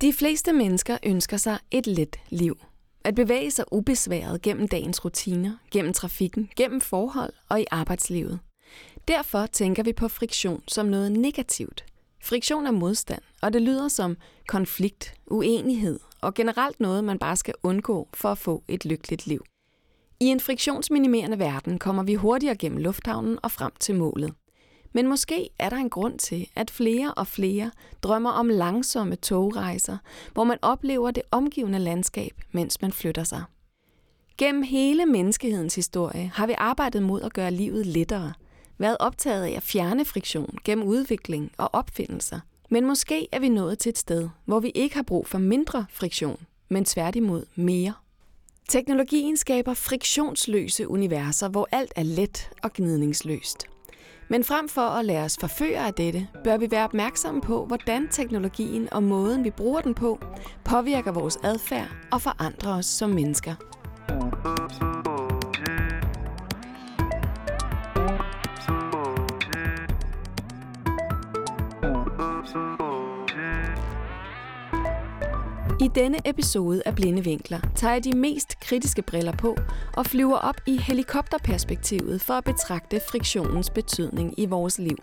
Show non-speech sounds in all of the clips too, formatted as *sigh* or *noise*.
De fleste mennesker ønsker sig et let liv. At bevæge sig ubesværet gennem dagens rutiner, gennem trafikken, gennem forhold og i arbejdslivet. Derfor tænker vi på friktion som noget negativt. Friktion er modstand, og det lyder som konflikt, uenighed og generelt noget, man bare skal undgå for at få et lykkeligt liv. I en friktionsminimerende verden kommer vi hurtigere gennem lufthavnen og frem til målet. Men måske er der en grund til, at flere og flere drømmer om langsomme togrejser, hvor man oplever det omgivende landskab, mens man flytter sig. Gennem hele menneskehedens historie har vi arbejdet mod at gøre livet lettere, været optaget af at fjerne friktion gennem udvikling og opfindelser. Men måske er vi nået til et sted, hvor vi ikke har brug for mindre friktion, men tværtimod mere. Teknologien skaber friktionsløse universer, hvor alt er let og gnidningsløst. Men frem for at lade os forføre af dette, bør vi være opmærksomme på, hvordan teknologien og måden, vi bruger den på, påvirker vores adfærd og forandrer os som mennesker. Denne episode af Blinde Vinkler tager jeg de mest kritiske briller på og flyver op i helikopterperspektivet for at betragte friktionens betydning i vores liv.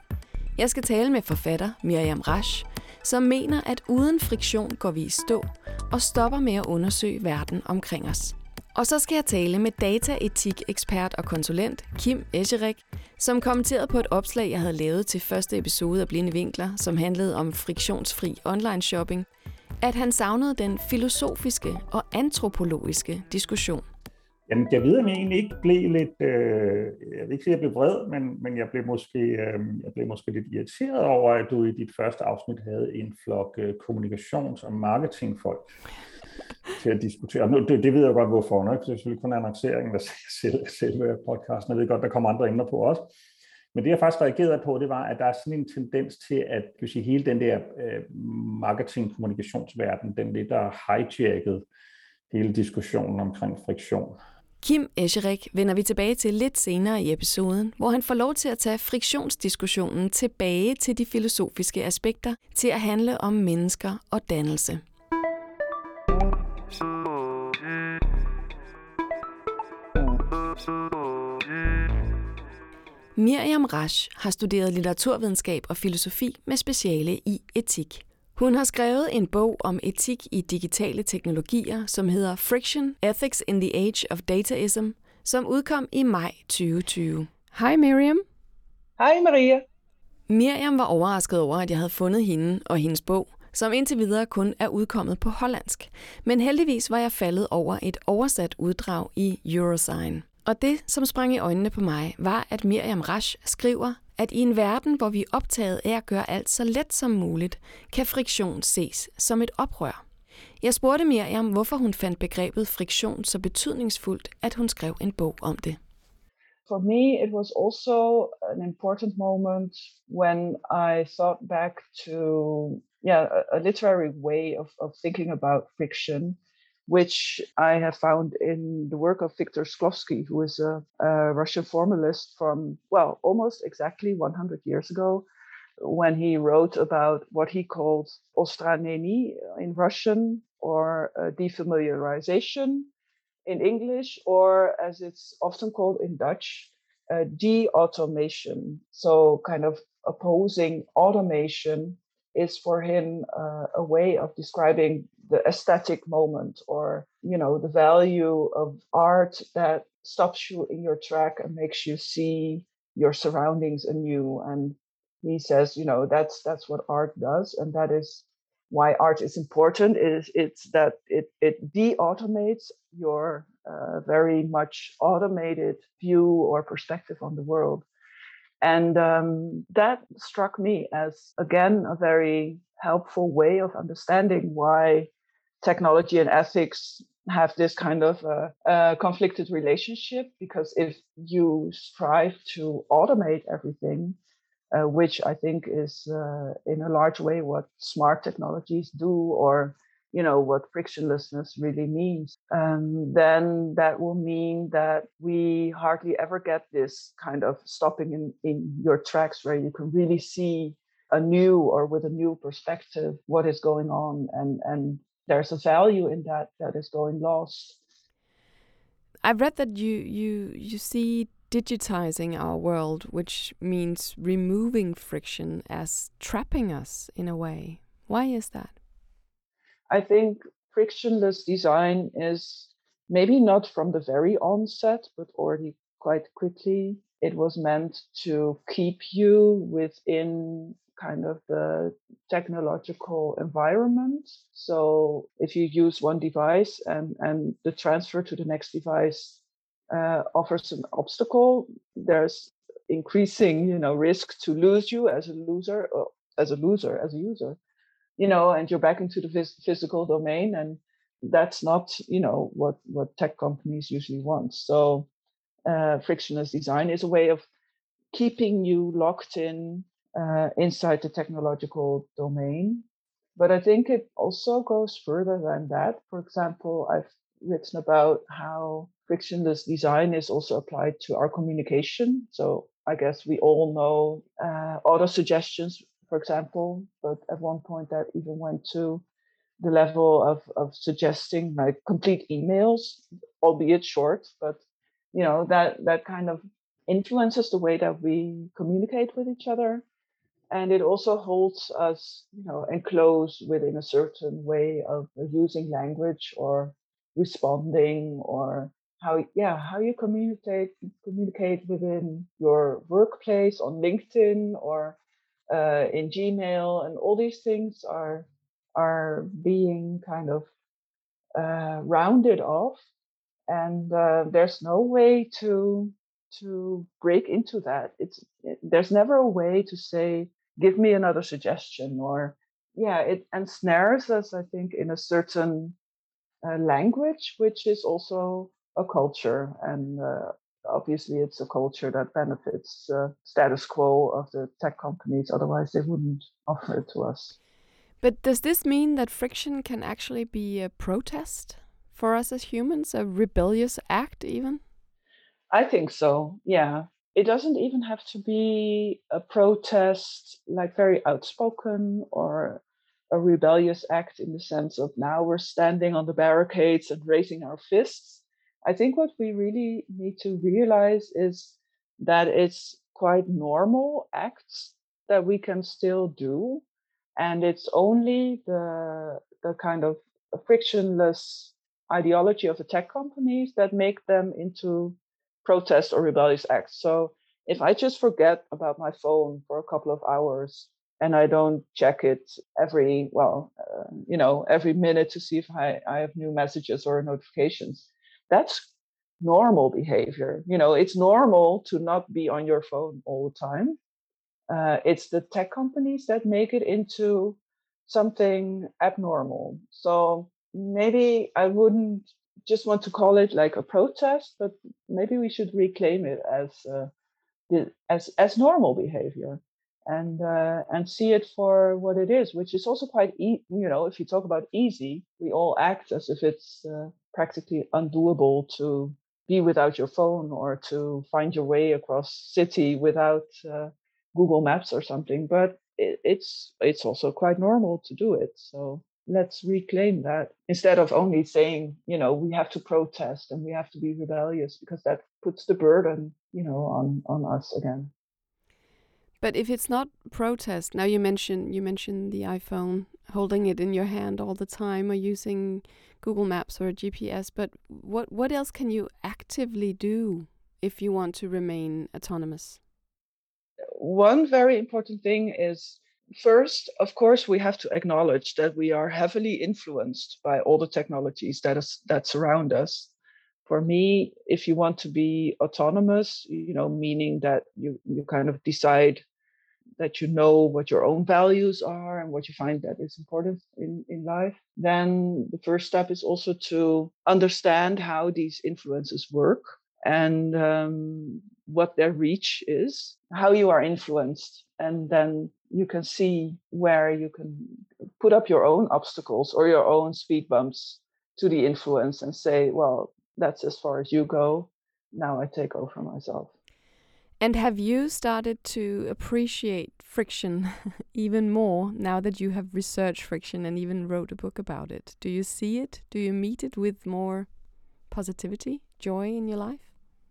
Jeg skal tale med forfatter Miriam Rasch, som mener, at uden friktion går vi i stå og stopper med at undersøge verden omkring os. Og så skal jeg tale med dataetik-ekspert og konsulent Kim Escherik, som kommenterede på et opslag, jeg havde lavet til første episode af Blinde Vinkler, som handlede om friktionsfri online shopping, at han savnede den filosofiske og antropologiske diskussion. Jamen, jeg ved, at jeg egentlig ikke blev lidt, øh, jeg vil ikke sige, at jeg blev vred, men, men jeg, blev måske, øh, jeg blev måske lidt irriteret over, at du i dit første afsnit havde en flok øh, kommunikations- og marketingfolk til at diskutere. Nu, det, det ved jeg godt, hvorfor. Ikke? Det er selvfølgelig kun annonceringen, der *laughs* selve, selve podcasten. Jeg ved godt, der kommer andre emner på også. Men det, jeg faktisk reagerede på, det var, at der er sådan en tendens til, at kan sige, hele den der øh, marketing-kommunikationsverden, den lidt der hijacket hele diskussionen omkring friktion. Kim Escherik vender vi tilbage til lidt senere i episoden, hvor han får lov til at tage friktionsdiskussionen tilbage til de filosofiske aspekter til at handle om mennesker og dannelse. Miriam Rasch har studeret litteraturvidenskab og filosofi med speciale i etik. Hun har skrevet en bog om etik i digitale teknologier, som hedder Friction, Ethics in the Age of Dataism, som udkom i maj 2020. Hej Miriam. Hej Maria. Miriam var overrasket over, at jeg havde fundet hende og hendes bog, som indtil videre kun er udkommet på hollandsk. Men heldigvis var jeg faldet over et oversat uddrag i Eurosign. Og det, som sprang i øjnene på mig, var, at Miriam Rasch skriver, at i en verden, hvor vi er optaget af at gøre alt så let som muligt, kan friktion ses som et oprør. Jeg spurgte Miriam, hvorfor hun fandt begrebet friktion så betydningsfuldt, at hun skrev en bog om det. For me, it was also an important moment when I thought back to yeah, a, a literary way of, of thinking about friction which I have found in the work of Viktor Sklovsky, who is a, a, Russian formalist from, well, almost exactly 100 years ago, when he wrote about what he called ostranenie in Russian, or uh, defamiliarization in English, or as it's often called in Dutch, uh, de-automation. So kind of opposing automation is for him uh, a way of describing the aesthetic moment or you know the value of art that stops you in your track and makes you see your surroundings anew and he says you know that's that's what art does. And that is why art is important is it's that it it de-automates your uh, very much automated view or perspective on the world. And um, that struck me as, again, a very helpful way of understanding why technology and ethics have this kind of uh, uh, conflicted relationship. Because if you strive to automate everything, uh, which I think is uh, in a large way what smart technologies do, or you know what frictionlessness really means um, then that will mean that we hardly ever get this kind of stopping in, in your tracks where you can really see a new or with a new perspective what is going on and and there's a value in that that is going lost. I've read that you you you see digitizing our world which means removing friction as trapping us in a way. Why is that? I think frictionless design is maybe not from the very onset but already quite quickly. It was meant to keep you within kind of the technological environment. So if you use one device and, and the transfer to the next device uh, offers an obstacle, there's increasing, you know, risk to lose you as a loser, uh, as a loser, as a user, you know, and you're back into the phys- physical domain, and that's not, you know, what what tech companies usually want. So uh, frictionless design is a way of keeping you locked in uh, inside the technological domain. But I think it also goes further than that. For example, I've written about how frictionless design is also applied to our communication. So I guess we all know uh, auto suggestions, for example, but at one point that even went to the level of, of suggesting like complete emails, albeit short, but you know that that kind of influences the way that we communicate with each other and it also holds us you know enclosed within a certain way of using language or responding or how yeah how you communicate communicate within your workplace on linkedin or uh, in gmail and all these things are are being kind of uh, rounded off and uh, there's no way to to break into that. It's it, there's never a way to say give me another suggestion or yeah it ensnares us i think in a certain uh, language which is also a culture and uh, obviously it's a culture that benefits uh, status quo of the tech companies otherwise they wouldn't offer it to us but does this mean that friction can actually be a protest for us as humans, a rebellious act, even? I think so, yeah. It doesn't even have to be a protest, like very outspoken or a rebellious act in the sense of now we're standing on the barricades and raising our fists. I think what we really need to realize is that it's quite normal acts that we can still do. And it's only the the kind of frictionless ideology of the tech companies that make them into protest or rebellious acts. So if I just forget about my phone for a couple of hours and I don't check it every, well, uh, you know, every minute to see if I, I have new messages or notifications, that's normal behavior. You know, it's normal to not be on your phone all the time. Uh, it's the tech companies that make it into something abnormal. So maybe I wouldn't just want to call it like a protest, but maybe we should reclaim it as uh, as as normal behavior and uh, and see it for what it is, which is also quite e- you know if you talk about easy, we all act as if it's uh, practically undoable to be without your phone or to find your way across city without uh, Google Maps or something, but it, it's it's also quite normal to do it. So let's reclaim that instead of only saying you know we have to protest and we have to be rebellious because that puts the burden you know on on us again. But if it's not protest now you mentioned you mentioned the iphone holding it in your hand all the time or using google maps or gps but what what else can you actively do if you want to remain autonomous? One very important thing is First, of course, we have to acknowledge that we are heavily influenced by all the technologies that is that surround us. For me, if you want to be autonomous, you know, meaning that you you kind of decide that you know what your own values are and what you find that is important in, in life, then the first step is also to understand how these influences work and um, what their reach is, how you are influenced, and then you can see where you can put up your own obstacles or your own speed bumps to the influence and say, well, that's as far as you go. Now I take over myself. And have you started to appreciate friction *laughs* even more now that you have researched friction and even wrote a book about it? Do you see it? Do you meet it with more positivity, joy in your life?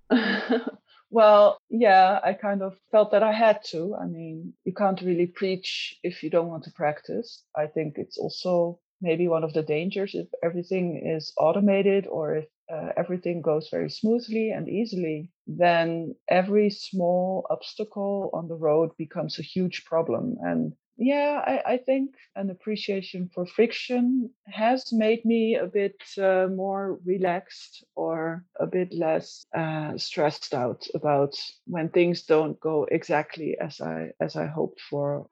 *laughs* well, yeah, I kind of felt that I had to. I mean, you can't really preach if you don't want to practice. I think it's also maybe one of the dangers if everything is automated or if uh, everything goes very smoothly and easily, then every small obstacle on the road becomes a huge problem. And yeah, I, I think an appreciation for friction has made me a bit uh, more relaxed or a bit less uh, stressed out about when things don't go exactly as I as I hoped for.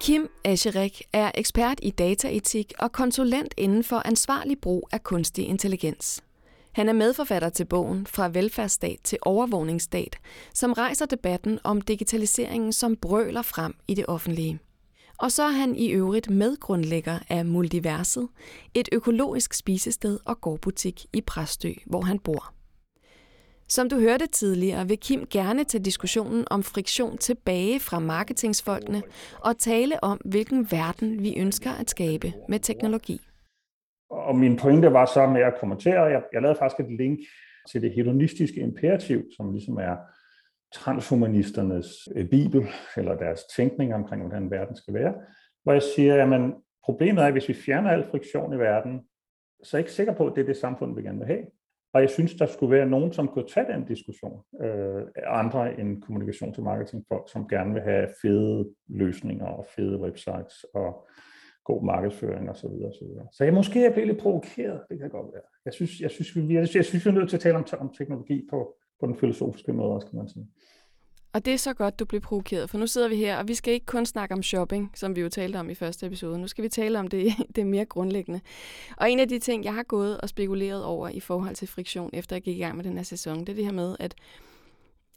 Kim Ascherik er ekspert i dataetik og konsulent inden for ansvarlig brug af kunstig intelligens. Han er medforfatter til bogen Fra velfærdsstat til overvågningsstat, som rejser debatten om digitaliseringen, som brøler frem i det offentlige. Og så er han i øvrigt medgrundlægger af Multiverset, et økologisk spisested og gårdbutik i Præstø, hvor han bor. Som du hørte tidligere, vil Kim gerne tage diskussionen om friktion tilbage fra marketingsfolkene og tale om, hvilken verden vi ønsker at skabe med teknologi. Og min pointe var så med at kommentere, jeg, jeg lavede faktisk et link til det hedonistiske imperativ, som ligesom er transhumanisternes øh, bibel, eller deres tænkning omkring, hvordan verden skal være, hvor jeg siger, at problemet er, at hvis vi fjerner al friktion i verden, så er jeg ikke sikker på, at det er det samfund, vi gerne vil have. Og jeg synes, der skulle være nogen, som kunne tage den diskussion. Øh, andre end kommunikations- og marketingfolk, som gerne vil have fede løsninger og fede websites og god markedsføring osv. Så, så, så jeg måske jeg blevet lidt provokeret, det kan godt være. Jeg synes, jeg synes, vi, jeg synes, vi er nødt til at tale om, om teknologi på, på den filosofiske måde, skal man sige. Og det er så godt, du bliver provokeret, for nu sidder vi her, og vi skal ikke kun snakke om shopping, som vi jo talte om i første episode. Nu skal vi tale om det, *laughs* det mere grundlæggende. Og en af de ting, jeg har gået og spekuleret over i forhold til friktion, efter jeg gik i gang med den her sæson, det er det her med, at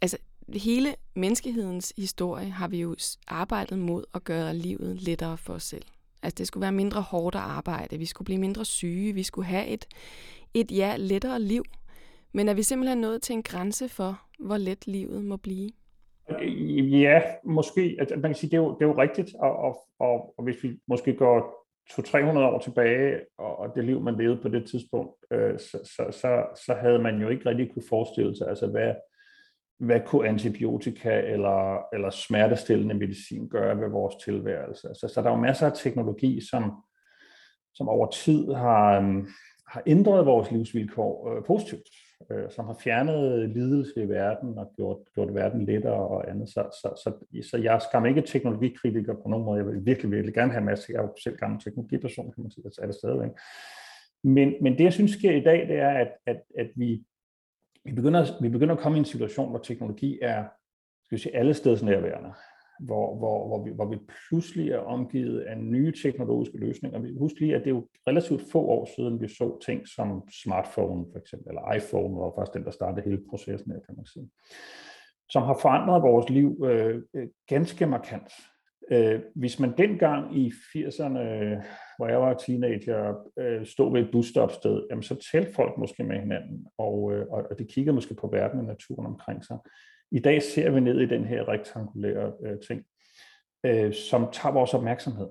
altså, hele menneskehedens historie har vi jo arbejdet mod at gøre livet lettere for os selv. Altså det skulle være mindre hårdt at arbejde, vi skulle blive mindre syge, vi skulle have et, et ja, lettere liv. Men er vi simpelthen nået til en grænse for, hvor let livet må blive? Ja, måske. At man kan sige, det er jo, det er jo rigtigt, og, og, og, og hvis vi måske går 200-300 år tilbage, og, og det liv, man levede på det tidspunkt, øh, så, så, så, så havde man jo ikke rigtig kunne forestille sig, altså hvad, hvad kunne antibiotika eller, eller smertestillende medicin gøre ved vores tilværelse. Altså, så der er jo masser af teknologi, som, som over tid har, øhm, har ændret vores livsvilkår øh, positivt øh, som har fjernet lidelse i verden og gjort, gjort verden lettere og andet. Så, så, så, så jeg skam ikke teknologikritiker på nogen måde. Jeg vil virkelig, virkelig gerne have masser. Jeg er jo selv gammel teknologiperson, kan man sige, så er det stadigvæk. Men, men det, jeg synes sker i dag, det er, at, at, at vi, vi, begynder, vi begynder at komme i en situation, hvor teknologi er skal vi sige, alle steds nærværende hvor, hvor, hvor, vi, hvor vi pludselig er omgivet af nye teknologiske løsninger. Vi husker lige, at det er jo relativt få år siden, vi så ting som smartphone for eksempel, eller iPhone, var faktisk den, der startede hele processen her, kan man sige, som har forandret vores liv øh, øh ganske markant. Øh, hvis man dengang i 80'erne, hvor jeg var teenager, øh, stod ved et busstopsted, jamen så talte folk måske med hinanden, og, øh, og de kiggede måske på verden og naturen omkring sig. I dag ser vi ned i den her rektangulære øh, ting, øh, som tager vores opmærksomhed.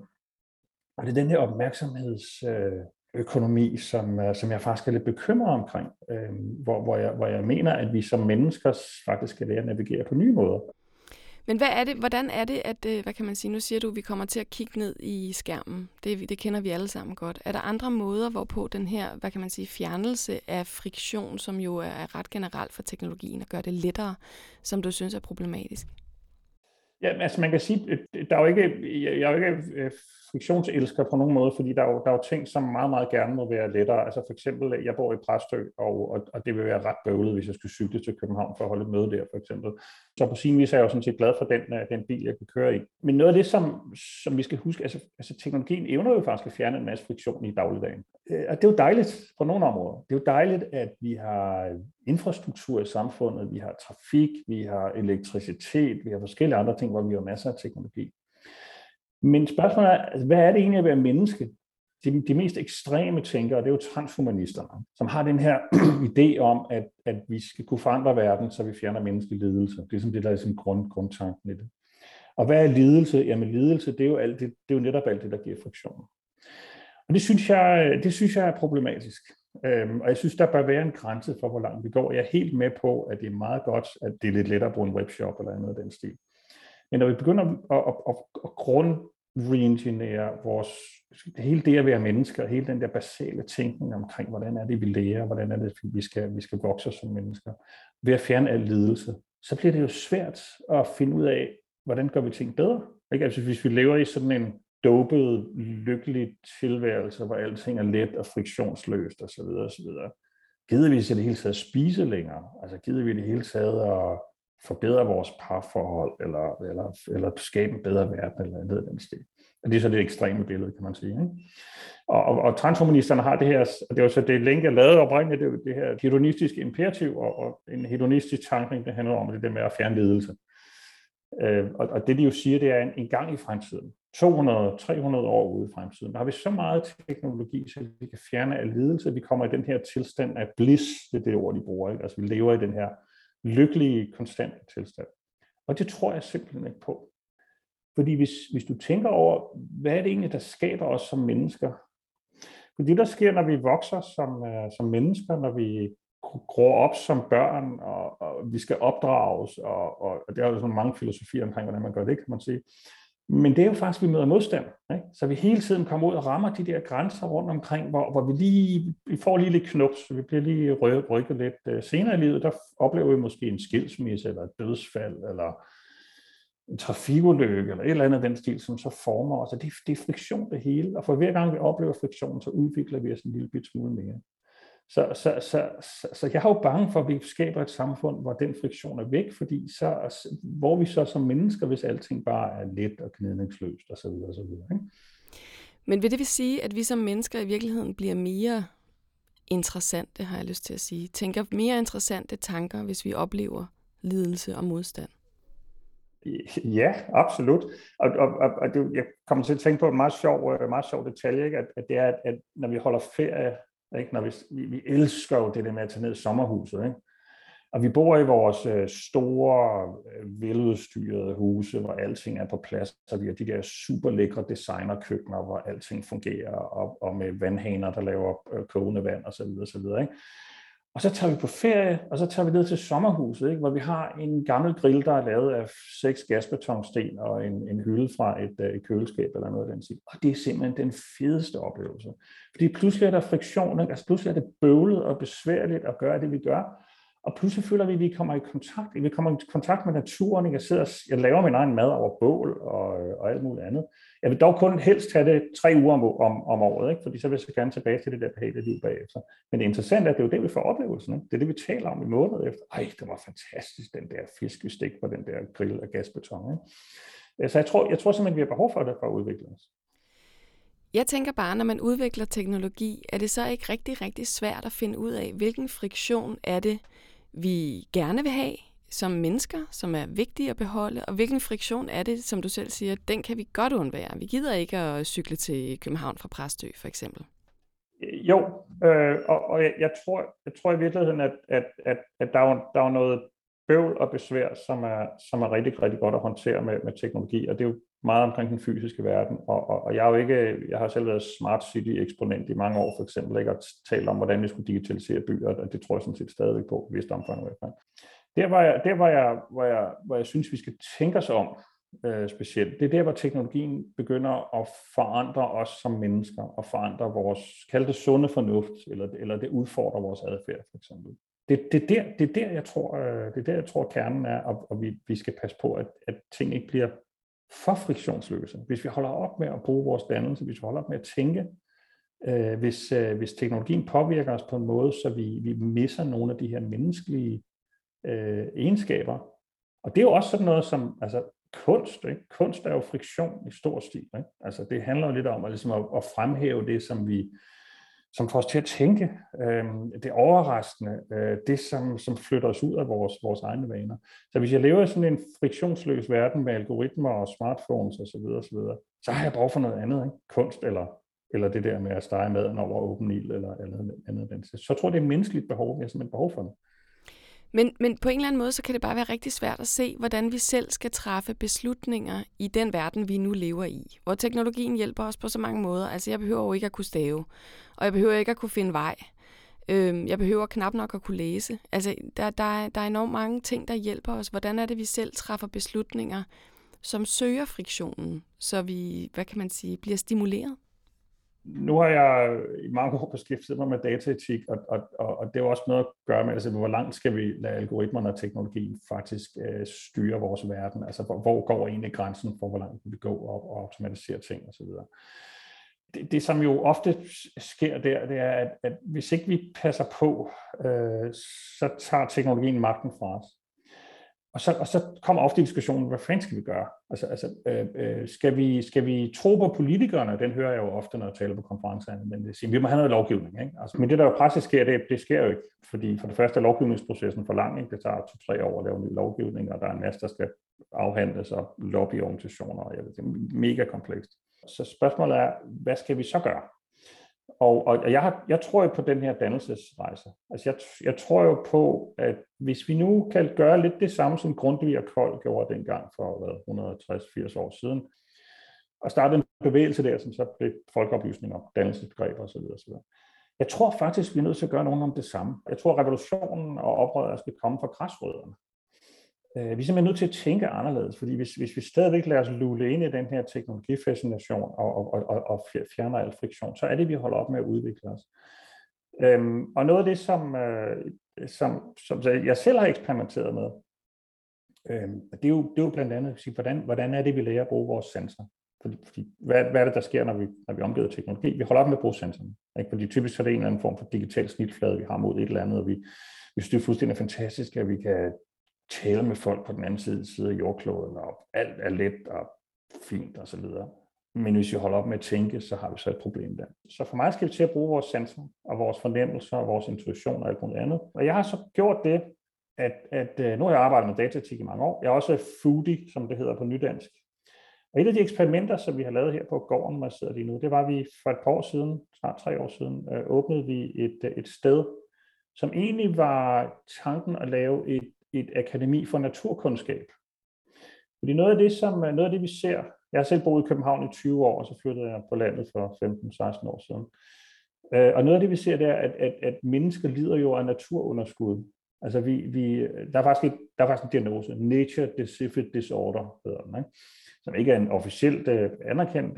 Og det er den her opmærksomhedsøkonomi, øh, som, øh, som jeg faktisk er lidt bekymret omkring, øh, hvor, hvor, jeg, hvor jeg mener, at vi som mennesker faktisk skal lære at navigere på nye måder. Men hvad er det, hvordan er det, at, øh, hvad kan man sige, nu siger du, at vi kommer til at kigge ned i skærmen. Det, det kender vi alle sammen godt. Er der andre måder, hvorpå den her, hvad kan man sige, fjernelse af friktion, som jo er ret generelt for teknologien, at gøre det lettere, som du synes er problematisk? Ja, altså man kan sige, øh, der er jo ikke, jeg er jo ikke øh, friktionselsker på nogen måde, fordi der er, jo, der er jo ting, som meget, meget gerne må være lettere. Altså for eksempel, øh, jeg bor i Præstø, og, og, og det vil være ret bøvlet, hvis jeg skulle cykle til København for at holde et møde der, for eksempel. Så på sin vis er jeg jo sådan set glad for den, den bil, jeg kan køre i. Men noget af det, som, som vi skal huske, altså, altså teknologien evner jo faktisk at fjerne en masse friktion i dagligdagen. Og det er jo dejligt på nogle områder. Det er jo dejligt, at vi har infrastruktur i samfundet, vi har trafik, vi har elektricitet, vi har forskellige andre ting, hvor vi har masser af teknologi. Men spørgsmålet er, altså, hvad er det egentlig at være menneske? de, de mest ekstreme tænkere, det er jo transhumanisterne, som har den her *clears throat* idé om, at, at vi skal kunne forandre verden, så vi fjerner menneskelig lidelse. Det er som det, der er sådan grund, grundtanken i det. Og hvad er lidelse? Jamen lidelse, det er jo, alt det, det er jo netop alt det, der giver friktion. Og det synes jeg, det synes jeg er problematisk. Øhm, og jeg synes, der bør være en grænse for, hvor langt vi går. Jeg er helt med på, at det er meget godt, at det er lidt lettere at bruge en webshop eller noget af den stil. Men når vi begynder at, at, at, at grund reengineere vores, hele det at være mennesker, hele den der basale tænkning omkring, hvordan er det, vi lærer, hvordan er det, vi skal, vi skal vokse som mennesker, ved at fjerne al lidelse, så bliver det jo svært at finde ud af, hvordan gør vi ting bedre. Ikke? Altså hvis vi lever i sådan en dopet, lykkelig tilværelse, hvor alting er let og friktionsløst osv. osv. Gider vi i det hele taget spise længere? Altså gider vi i det hele taget at forbedre vores parforhold, eller, eller, eller skabe en bedre verden, eller andet af den stil. Og det er så det ekstreme billede, kan man sige. Ikke? Og, og, og transhumanisterne har det her, og det var så det længe, jeg lavede oprindeligt, det, det her hedonistiske imperativ, og, og en hedonistisk tankning, det handler om det der med at fjerne ledelse. Øh, og, og det de jo siger, det er en, en gang i fremtiden, 200-300 år ude i fremtiden, der har vi så meget teknologi, så vi kan fjerne al lidelse, vi kommer i den her tilstand af bliss, det er det ord, de bruger, ikke? altså vi lever i den her lykkelige, konstante tilstand. Og det tror jeg simpelthen ikke på. Fordi hvis, hvis du tænker over, hvad er det egentlig, der skaber os som mennesker? For det, der sker, når vi vokser som, uh, som mennesker, når vi gror op som børn, og, og vi skal opdrages, og, og, og der er jo sådan mange filosofier omkring, hvordan man gør det, kan man sige. Men det er jo faktisk, at vi møder modstand. Ikke? Så vi hele tiden kommer ud og rammer de der grænser rundt omkring, hvor, hvor vi lige vi får lige lidt knups, så vi bliver lige rykket lidt. Øh, senere i livet, der oplever vi måske en skilsmisse, eller et dødsfald, eller en trafikulykke, eller et eller andet af den stil, som så former os. Det, det er friktion det hele, og for hver gang vi oplever friktion, så udvikler vi os en lille bit smule mere. Så, så, så, så, så jeg er jo bange for, at vi skaber et samfund, hvor den friktion er væk, fordi så, hvor vi så som mennesker, hvis alting bare er let og gnidningsløst osv. osv. Ikke? Men vil det vil sige, at vi som mennesker i virkeligheden bliver mere interessante, har jeg lyst til at sige, tænker mere interessante tanker, hvis vi oplever lidelse og modstand? Ja, absolut. Og, og, og, og det, jeg kommer til at tænke på en meget sjov, meget sjov detalje, ikke? At, at det er, at, at når vi holder ferie ikke? Når vi, vi, vi elsker jo det der med at tage ned i sommerhuset. Ikke? Og vi bor i vores øh, store, øh, veludstyrede huse, hvor alting er på plads, så vi har de der super lækre designerkøkkener, hvor alting fungerer, og, og med vandhaner, der laver øh, kogende vand osv. osv. Ikke? Og så tager vi på ferie, og så tager vi ned til sommerhuset, ikke? hvor vi har en gammel grill, der er lavet af seks gasbetonsten og en, en hylde fra et, øh, et køleskab eller noget af den stil. Og det er simpelthen den fedeste oplevelse. Fordi pludselig er der friktion, ikke? altså pludselig er det bøvlet og besværligt at gøre det, vi gør. Og pludselig føler vi, at vi kommer i kontakt. Vi kommer i kontakt med naturen. Jeg, sidder, jeg laver min egen mad over bål og, og alt muligt andet. Jeg vil dog kun helst have det tre uger om, om, om året, ikke? fordi så vil jeg så gerne tilbage til det der behagelige liv bagefter. Men det interessante er, at det er jo det, vi får oplevelsen. Ikke? Det er det, vi taler om i måneder efter. Ej, det var fantastisk, den der fiskestik på den der grill af gasbeton. Ikke? Øh, så jeg tror, jeg tror simpelthen, vi har behov for det for at udvikle os. Jeg tænker bare, når man udvikler teknologi, er det så ikke rigtig, rigtig svært at finde ud af, hvilken friktion er det, vi gerne vil have som mennesker, som er vigtige at beholde, og hvilken friktion er det, som du selv siger, den kan vi godt undvære. Vi gider ikke at cykle til København fra Præstø, for eksempel. Øh, jo, øh, og, og jeg, jeg, tror, jeg tror i virkeligheden, at, at, at, at der, er, der er noget bøvl og besvær, som er, som er rigtig, rigtig godt at håndtere med, med teknologi, og det er jo meget omkring den fysiske verden, og, og, og jeg, er jo ikke, jeg har selv været smart city eksponent i mange år for eksempel, ikke, og talt om, hvordan vi skulle digitalisere byer, og det tror jeg sådan set stadigvæk på, i vist omfang i hvert fald. Der, var jeg, der var jeg, hvor, jeg, hvor jeg synes, vi skal tænke os om øh, specielt, det er der, hvor teknologien begynder at forandre os som mennesker, og forandre vores, kalde det sunde fornuft, eller, eller det udfordrer vores adfærd for eksempel. Det, det, der, det er der, jeg tror, øh, det er der, jeg tror, kernen er, og, og vi, vi skal passe på, at, at ting ikke bliver for friktionsløse. Hvis vi holder op med at bruge vores dannelse, hvis vi holder op med at tænke, øh, hvis, øh, hvis teknologien påvirker os på en måde, så vi, vi misser nogle af de her menneskelige øh, egenskaber. Og det er jo også sådan noget som altså, kunst. Ikke? Kunst er jo friktion i stor stil. Ikke? Altså, det handler jo lidt om at, ligesom at, at fremhæve det, som vi, som får os til at tænke, øh, det overraskende, øh, det som, som flytter os ud af vores, vores egne vaner. Så hvis jeg lever i sådan en friktionsløs verden med algoritmer og smartphones osv., så, videre, så, videre, så har jeg brug for noget andet, ikke? kunst eller eller det der med at stege maden over åben ild, eller andet, andet. Så jeg tror, det er menneskeligt behov, vi har simpelthen behov for det. Men, men på en eller anden måde, så kan det bare være rigtig svært at se, hvordan vi selv skal træffe beslutninger i den verden, vi nu lever i. Hvor teknologien hjælper os på så mange måder. Altså, jeg behøver jo ikke at kunne stave, og jeg behøver ikke at kunne finde vej. Øhm, jeg behøver knap nok at kunne læse. Altså, der, der, er, der er enormt mange ting, der hjælper os. Hvordan er det, vi selv træffer beslutninger, som søger friktionen, så vi, hvad kan man sige, bliver stimuleret? Nu har jeg i mange år beskæftiget mig med dataetik, og, og, og, og det er jo også noget at gøre med, altså, hvor langt skal vi lade algoritmerne og teknologien faktisk øh, styre vores verden? Altså, hvor, hvor går egentlig grænsen for, hvor langt vi gå og, og automatisere ting osv.? Det, det, som jo ofte sker der, det er, at, at hvis ikke vi passer på, øh, så tager teknologien magten fra os. Og så, og så kommer ofte diskussionen, hvad fanden skal vi gøre? Altså, altså øh, øh, skal, vi, skal vi tro på politikerne? Den hører jeg jo ofte, når jeg taler på konferencerne, men det siger, vi må have noget lovgivning. Ikke? Altså, men det, der jo praktisk sker, det, det sker jo ikke. Fordi for det første er lovgivningsprocessen for lang. Ikke? Det tager to-tre år at lave ny lovgivning, og der er en masse, der skal afhandles, og lobbyorganisationer, og jeg ved, det er mega komplekst. Så spørgsmålet er, hvad skal vi så gøre? Og, og jeg, har, jeg tror jo på den her dannelsesrejse. Altså jeg, jeg tror jo på, at hvis vi nu kan gøre lidt det samme, som Grundtvig og Kold gjorde dengang for 160-80 år siden, og starte en bevægelse der, som så blev folkeoplysning om dannelsesbegreber osv. osv. Jeg tror faktisk, vi er nødt til at gøre nogen om det samme. Jeg tror, at revolutionen og oprøret skal komme fra græsrødderne. Øh, vi er simpelthen nødt til at tænke anderledes, fordi hvis, hvis vi stadigvæk lader os lule ind i den her teknologifascination og, og, og, og fjerner al friktion, så er det, vi holder op med at udvikle os. Øhm, og noget af det, som, øh, som, som jeg selv har eksperimenteret med, øhm, det, er jo, det er jo blandt andet, sige, hvordan, hvordan er det, vi lærer at bruge vores sensorer? Fordi, fordi hvad, hvad er det, der sker, når vi, når vi omgiver teknologi? Vi holder op med at bruge sensorerne. Ikke? Fordi typisk er det en eller anden form for digital snitflade, vi har mod et eller andet, og vi, vi synes, det er fuldstændig fantastisk, at vi kan tale med folk på den anden side, side af jordkloden, og alt er let og fint og så videre. Men hvis vi holder op med at tænke, så har vi så et problem der. Så for mig skal vi til at bruge vores sanser og vores fornemmelser og vores intuition og alt muligt andet. Og jeg har så gjort det, at, at øh, nu har jeg arbejdet med datatik i mange år. Jeg er også foodie, som det hedder på nydansk. Og et af de eksperimenter, som vi har lavet her på gården, hvor jeg sidder lige nu, det var, at vi for et par år siden, snart tre år siden, øh, åbnede vi et, øh, et sted, som egentlig var tanken at lave et et akademi for naturkundskab. Fordi noget af det, som, øh, noget af det vi ser, jeg har selv boet i København i 20 år, og så flyttede jeg på landet for 15-16 år siden. Øh, og noget af det, vi ser, det er, at, at, at mennesker lider jo af naturunderskud. Altså vi, vi, der, er faktisk et, der er faktisk en diagnose, Nature Deficit Disorder hedder den, ikke? som ikke er en officielt øh, anerkendt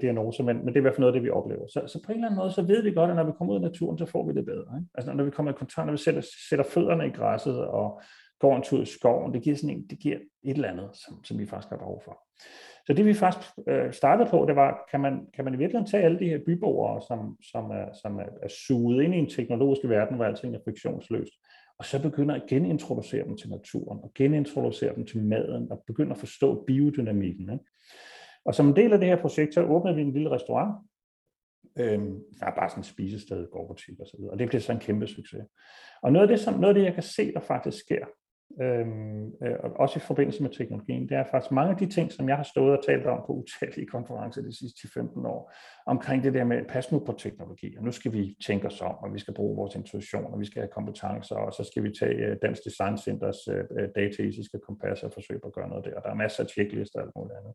diagnose, men, men det er i hvert fald noget af det, vi oplever. Så, så på en eller anden måde, så ved vi godt, at når vi kommer ud i naturen, så får vi det bedre. Ikke? Altså når vi kommer i kontakt, når vi sætter, sætter fødderne i græsset og går en tur i skoven, det giver, sådan en, det giver et eller andet, som, som vi faktisk har behov for. Så det vi faktisk øh, startede på, det var, kan man, kan man i virkeligheden tage alle de her byboere, som, som, er, som er, er suget ind i en teknologisk verden, hvor alting er friktionsløst, og så begynder at genintroducere dem til naturen, og genintroducere dem til maden, og begynder at forstå biodynamikken. Ikke? Og som en del af det her projekt, så åbnede vi en lille restaurant, Øhm, der er bare sådan et spisested, gårdbutik og så videre. Og det bliver så en kæmpe succes. Og noget af det, som, noget af det jeg kan se, der faktisk sker, øhm, øh, også i forbindelse med teknologien, det er faktisk mange af de ting, som jeg har stået og talt om på utallige konferencer de sidste 10-15 år, omkring det der med, pas nu på teknologi, og nu skal vi tænke os om, og vi skal bruge vores intuition, og vi skal have kompetencer, og så skal vi tage øh, Dansk Design Centers øh, øh dataetiske kompas og forsøge på at gøre noget der, og der er masser af checklister og alt muligt andet.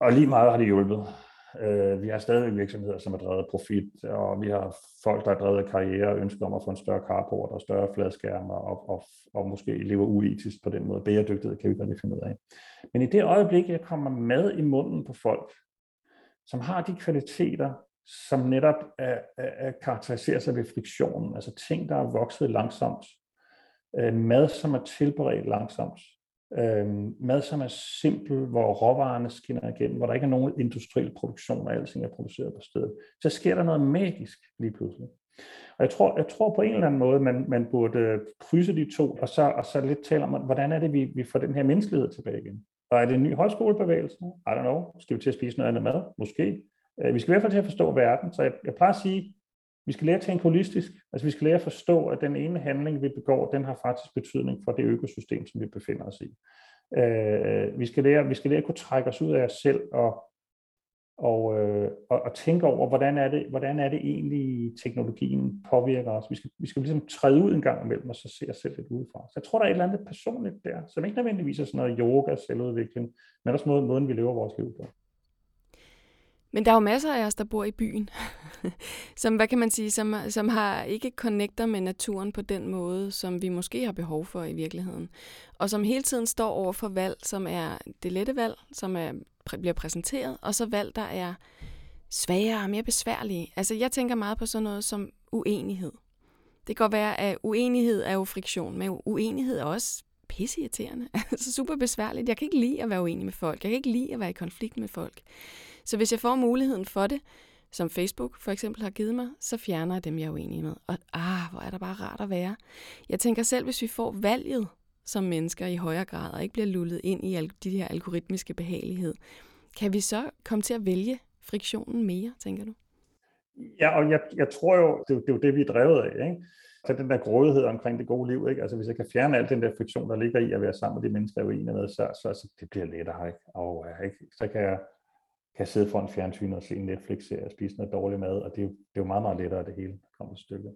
Og lige meget har det hjulpet. Øh, vi har stadig virksomheder, som er drevet profit, og vi har folk, der er drevet karriere og ønsker om at få en større carport og større fladskærme og, og, og måske lever uetisk på den måde. Bæredygtighed kan vi godt finde ud af. Men i det øjeblik, jeg kommer mad i munden på folk, som har de kvaliteter, som netop er, er, er karakteriserer sig ved friktionen, altså ting, der er vokset langsomt, øh, mad, som er tilberedt langsomt, øh, mad, som er simpel, hvor råvarerne skinner igennem, hvor der ikke er nogen industriel produktion, og alting er produceret på stedet, så sker der noget magisk lige pludselig. Og jeg tror, jeg tror på en eller anden måde, man, man burde krydse de to, og så, og så lidt tale om, hvordan er det, vi, vi får den her menneskelighed tilbage igen. Og er det en ny højskolebevægelse? I don't know. Skal vi til at spise noget andet mad? Måske. Øh, vi skal i hvert fald til at forstå verden. Så jeg, jeg plejer at sige, vi skal lære at tænke holistisk. Altså vi skal lære at forstå, at den ene handling, vi begår, den har faktisk betydning for det økosystem, som vi befinder os i. Øh, vi, skal lære, vi skal lære at kunne trække os ud af os selv og og, øh, og, og tænke over, hvordan er, det, hvordan er det egentlig, teknologien påvirker os. Vi skal, vi skal ligesom træde ud en gang imellem, og så se os selv lidt udefra. Så jeg tror, der er et eller andet personligt der, som ikke nødvendigvis er sådan noget yoga, selvudvikling, men også måden, måden vi lever vores liv på. Men der er jo masser af os, der bor i byen, *laughs* som, hvad kan man sige, som, som har ikke connecter med naturen på den måde, som vi måske har behov for i virkeligheden. Og som hele tiden står over for valg, som er det lette valg, som er, bliver præsenteret, og så valg, der er sværere og mere besværlige. Altså jeg tænker meget på sådan noget som uenighed. Det kan godt være, at uenighed er jo friktion, men uenighed er også pisseirriterende. *laughs* altså super besværligt. Jeg kan ikke lide at være uenig med folk. Jeg kan ikke lide at være i konflikt med folk. Så hvis jeg får muligheden for det, som Facebook for eksempel har givet mig, så fjerner jeg dem, jeg er uenig med. Og ah, hvor er der bare rart at være. Jeg tænker selv, hvis vi får valget som mennesker i højere grad, og ikke bliver lullet ind i de her algoritmiske behagelighed, kan vi så komme til at vælge friktionen mere, tænker du? Ja, og jeg, jeg tror jo, det, det er jo det, vi er drevet af. Ikke? Så den der grådighed omkring det gode liv, ikke? altså hvis jeg kan fjerne al den der friktion, der ligger i at være sammen med de mennesker, jeg er uenig med, så, så, så det bliver lettere. Ikke? Og, ikke? Så kan jeg kan sidde foran fjernsyn og se en Netflix-serie og spise noget dårlig mad, og det er jo, det er jo meget, meget lettere, at det hele kommer til stykket.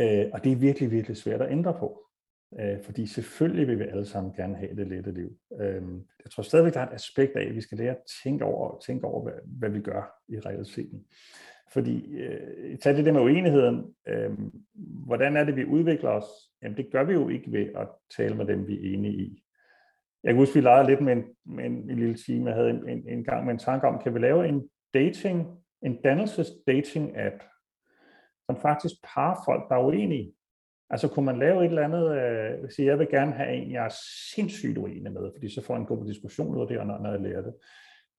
Øh, og det er virkelig, virkelig svært at ændre på. Øh, fordi selvfølgelig vil vi alle sammen gerne have det lette liv. Øh, jeg tror stadigvæk, der er et aspekt af, at vi skal lære at tænke over, tænke over hvad, hvad vi gør i realiteten. Fordi, øh, tag det der med uenigheden, øh, hvordan er det, vi udvikler os? Jamen det gør vi jo ikke ved at tale med dem, vi er enige i. Jeg kan huske, vi legede lidt med en, med en, en lille time. Jeg havde en, en, en gang med en tanke om, kan vi lave en dating, en dannelses dating app, som faktisk parer folk, der er uenige. Altså kunne man lave et eller andet, øh, sige, jeg vil gerne have en, jeg er sindssygt uenig med, fordi så får jeg en god diskussion ud af det, når jeg lærer det.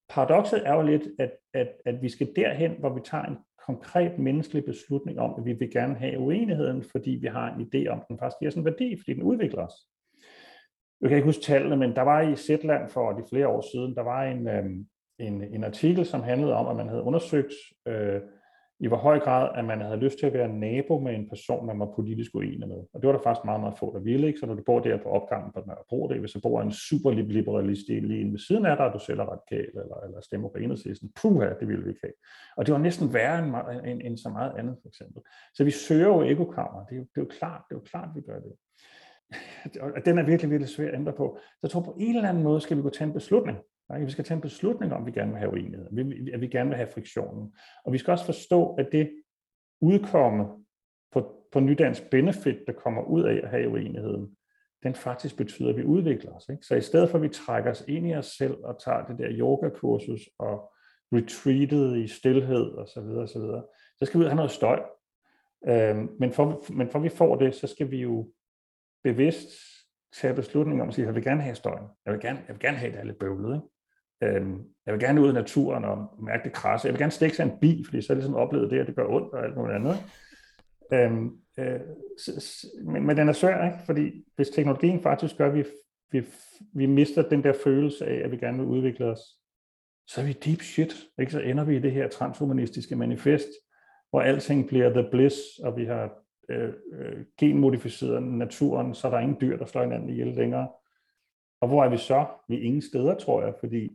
Paradokset er jo lidt, at, at, at vi skal derhen, hvor vi tager en konkret menneskelig beslutning om, at vi vil gerne have uenigheden, fordi vi har en idé om, at den faktisk giver sådan en værdi, fordi den udvikler os jeg kan ikke huske tallene, men der var i Zetland for de flere år siden, der var en, øh, en, en artikel, som handlede om, at man havde undersøgt øh, i hvor høj grad, at man havde lyst til at være nabo med en person, man var politisk uenig med. Og det var der faktisk meget, meget få, der ville. Ikke? Så når du bor der på opgangen på Nørrebro, det, hvis du bor en super liberalist lige inde ved siden af dig, og du selv er radikal eller, eller stemmer på enhedslisten, puha, det ville vi ikke have. Og det var næsten værre end, end, end så meget andet, for eksempel. Så vi søger jo ekokammer. Det er jo, det er jo klart, det er jo klart, vi gør det og den er virkelig, virkelig svær at ændre på. Så jeg tror på en eller anden måde skal vi gå tage en beslutning. Ikke? Vi skal tage en beslutning om, at vi gerne vil have uenighed, at vi gerne vil have friktionen. Og vi skal også forstå, at det udkomme på, på nydansk benefit, der kommer ud af at have uenigheden, den faktisk betyder, at vi udvikler os. Ikke? Så i stedet for, at vi trækker os ind i os selv og tager det der yogakursus og retreatet i stillhed og så videre, og så videre, så skal vi ud og have noget støj. Øhm, men, for, men for vi får det, så skal vi jo bevidst tage beslutninger om at sige, jeg vil gerne have støjen. Jeg vil gerne, jeg vil gerne have, at det er lidt bøvlet. Ikke? Øhm, jeg vil gerne ud i naturen og mærke det krasse. Jeg vil gerne stikke sig en bi, fordi så er det ligesom oplevet det, at det gør ondt og alt muligt andet. Øhm, øh, men, men den er svær, ikke? fordi hvis teknologien faktisk gør, at vi, vi, vi mister den der følelse af, at vi gerne vil udvikle os, så er vi deep shit. Ikke? Så ender vi i det her transhumanistiske manifest, hvor alting bliver the bliss, og vi har øh, øh, genmodificeret naturen, så der er ingen dyr, der slår hinanden ihjel længere. Og hvor er vi så? Vi er ingen steder, tror jeg, fordi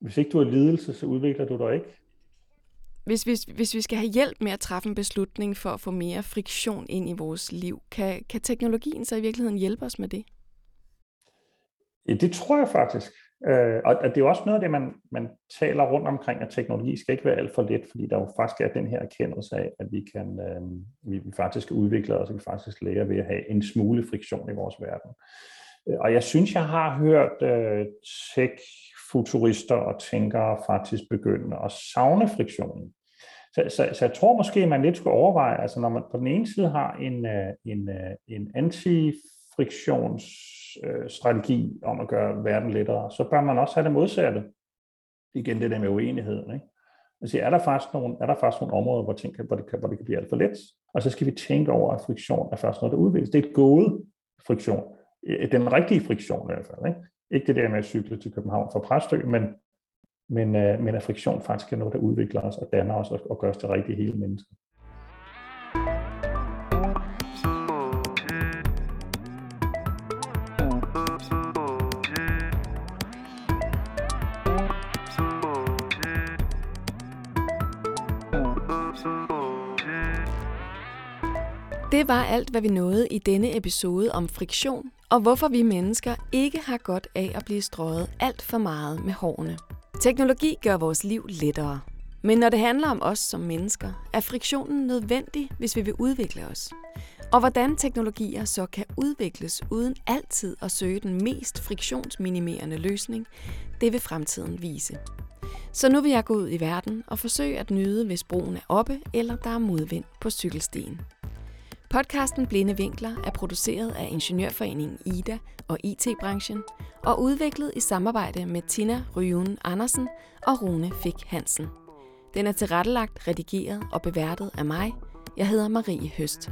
hvis ikke du har lidelse, så udvikler du dig ikke. Hvis, hvis, hvis vi skal have hjælp med at træffe en beslutning for at få mere friktion ind i vores liv, kan, kan teknologien så i virkeligheden hjælpe os med det? Ja, det tror jeg faktisk. Øh, og det er jo også noget af det, man, man taler rundt omkring, at teknologi skal ikke være alt for let, fordi der jo faktisk er den her erkendelse af, at vi kan øh, vi, vi faktisk udvikle os, og vi faktisk lærer ved at have en smule friktion i vores verden. Øh, og jeg synes, jeg har hørt øh, tech-futurister og tænkere faktisk begynde at savne friktionen. Så, så, så jeg tror måske, man lidt skulle overveje, altså når man på den ene side har en, øh, en, øh, en anti-friktions øh, strategi om at gøre verden lettere, så bør man også have det modsatte. Igen det der med uenigheden. Ikke? Altså, er der faktisk nogle, er der faktisk nogle områder, hvor, ting kan, hvor, det kan, hvor det kan blive alt for let? Og så skal vi tænke over, at friktion er først noget, der udvikles. Det er et gode friktion. Øh, den rigtige friktion i hvert fald. Ikke, ikke det der med at cykle til København fra Præstø, men, men, øh, men at friktion faktisk er noget, der udvikler os og danner os og, og gør os til rigtige hele mennesker. Det var alt, hvad vi nåede i denne episode om friktion, og hvorfor vi mennesker ikke har godt af at blive strøget alt for meget med hårene. Teknologi gør vores liv lettere. Men når det handler om os som mennesker, er friktionen nødvendig, hvis vi vil udvikle os. Og hvordan teknologier så kan udvikles uden altid at søge den mest friktionsminimerende løsning, det vil fremtiden vise. Så nu vil jeg gå ud i verden og forsøge at nyde, hvis broen er oppe eller der er modvind på cykelstien. Podcasten Blinde Vinkler er produceret af Ingeniørforeningen IDA og IT-branchen og udviklet i samarbejde med Tina Ryun Andersen og Rune Fik Hansen. Den er tilrettelagt, redigeret og beværtet af mig. Jeg hedder Marie Høst.